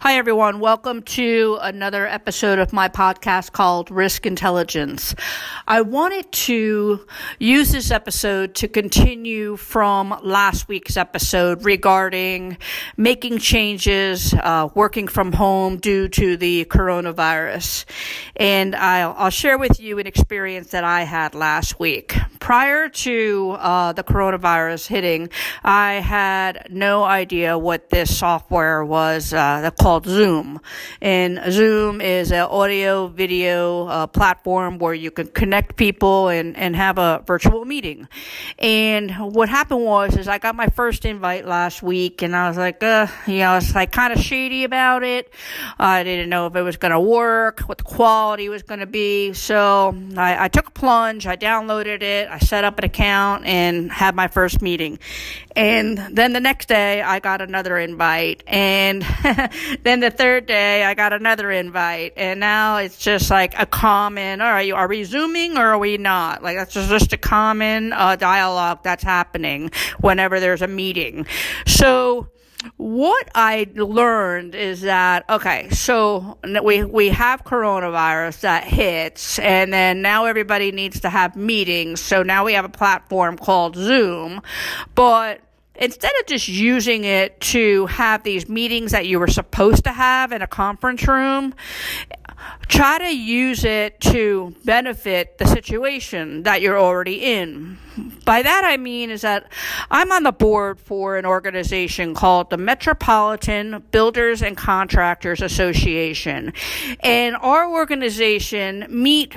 Hi, everyone. Welcome to another episode of my podcast called Risk Intelligence. I wanted to use this episode to continue from last week's episode regarding making changes, uh, working from home due to the coronavirus. And I'll, I'll, share with you an experience that I had last week. Prior to uh, the coronavirus hitting, I had no idea what this software was uh, called Zoom. And Zoom is an audio video uh, platform where you can connect people and, and have a virtual meeting. And what happened was, is I got my first invite last week and I was like, uh, you know, it's like kind of shady about it. I didn't know if it was going to work, what the quality was going to be. So I, I took a plunge. I downloaded it. I set up an account and had my first meeting. And then the next day I got another invite and then the third day, I got another invite, and now it's just like a common. All right, are we zooming or are we not? Like that's just a common uh, dialogue that's happening whenever there's a meeting. So what I learned is that okay, so we we have coronavirus that hits, and then now everybody needs to have meetings. So now we have a platform called Zoom, but instead of just using it to have these meetings that you were supposed to have in a conference room, try to use it to benefit the situation that you're already in. By that I mean is that I'm on the board for an organization called the Metropolitan Builders and Contractors Association. And our organization meet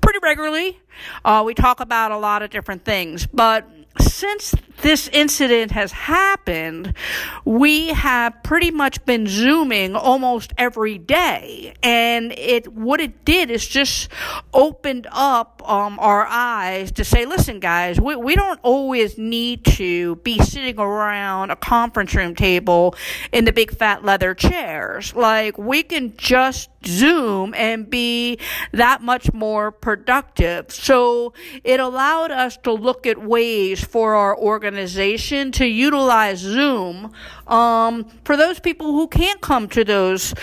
pretty regularly. Uh, we talk about a lot of different things, but since this incident has happened, we have pretty much been zooming almost every day, and it what it did is just opened up um, our eyes to say, listen, guys, we we don't always need to be sitting around a conference room table in the big fat leather chairs. Like we can just Zoom and be that much more productive. So it allowed us to look at ways for our organization to utilize Zoom um, for those people who can't come to those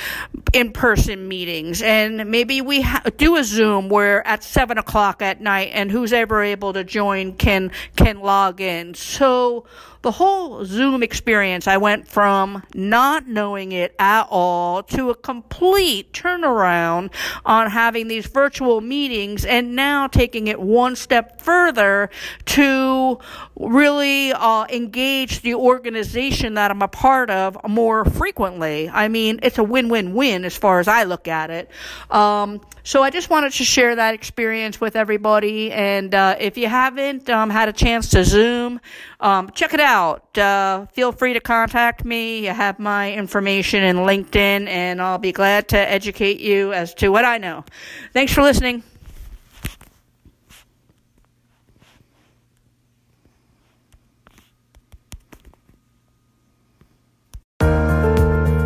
in person meetings. And maybe we ha- do a Zoom where at seven o'clock at night and who's ever able to join can, can log in. So the whole Zoom experience, I went from not knowing it at all to a complete turnaround on having these virtual meetings and now taking it one step further to really uh, engage the organization that I'm a part of more frequently. I mean, it's a win-win-win as far as I look at it. Um, so I just wanted to share that experience with everybody. And uh, if you haven't um, had a chance to Zoom, um, check it out. Uh, feel free to contact me. You have my information in LinkedIn, and I'll be glad to educate you as to what I know. Thanks for listening.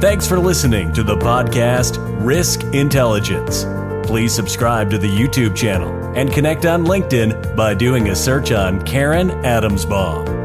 Thanks for listening to the podcast Risk Intelligence. Please subscribe to the YouTube channel and connect on LinkedIn by doing a search on Karen Adamsbaum.